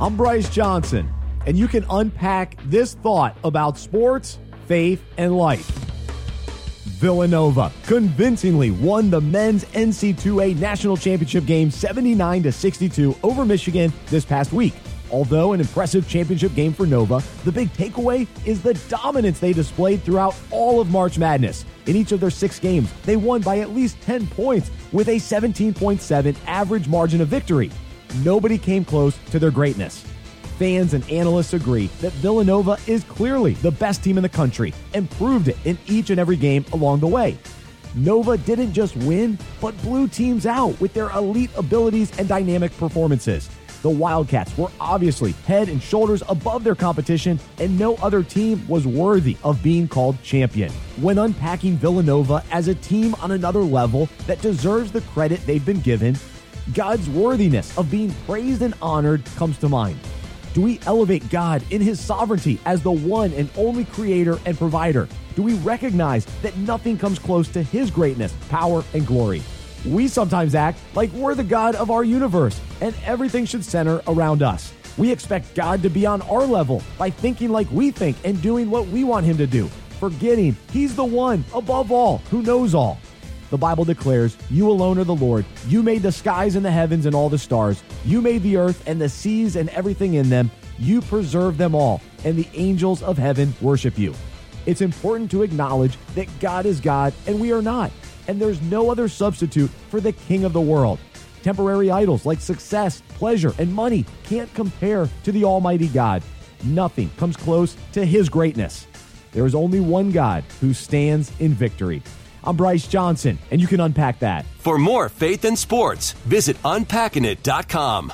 I'm Bryce Johnson, and you can unpack this thought about sports, faith, and life. Villanova convincingly won the men's NCAA national championship game 79 to 62 over Michigan this past week. Although an impressive championship game for Nova, the big takeaway is the dominance they displayed throughout all of March Madness. In each of their six games, they won by at least 10 points with a 17.7 average margin of victory. Nobody came close to their greatness. Fans and analysts agree that Villanova is clearly the best team in the country and proved it in each and every game along the way. Nova didn't just win, but blew teams out with their elite abilities and dynamic performances. The Wildcats were obviously head and shoulders above their competition, and no other team was worthy of being called champion. When unpacking Villanova as a team on another level that deserves the credit they've been given, God's worthiness of being praised and honored comes to mind. Do we elevate God in His sovereignty as the one and only creator and provider? Do we recognize that nothing comes close to His greatness, power, and glory? We sometimes act like we're the God of our universe and everything should center around us. We expect God to be on our level by thinking like we think and doing what we want Him to do, forgetting He's the one above all who knows all. The Bible declares, You alone are the Lord. You made the skies and the heavens and all the stars. You made the earth and the seas and everything in them. You preserve them all, and the angels of heaven worship you. It's important to acknowledge that God is God and we are not, and there's no other substitute for the King of the world. Temporary idols like success, pleasure, and money can't compare to the Almighty God. Nothing comes close to His greatness. There is only one God who stands in victory. I'm Bryce Johnson, and you can unpack that. For more faith and sports, visit unpackingit.com.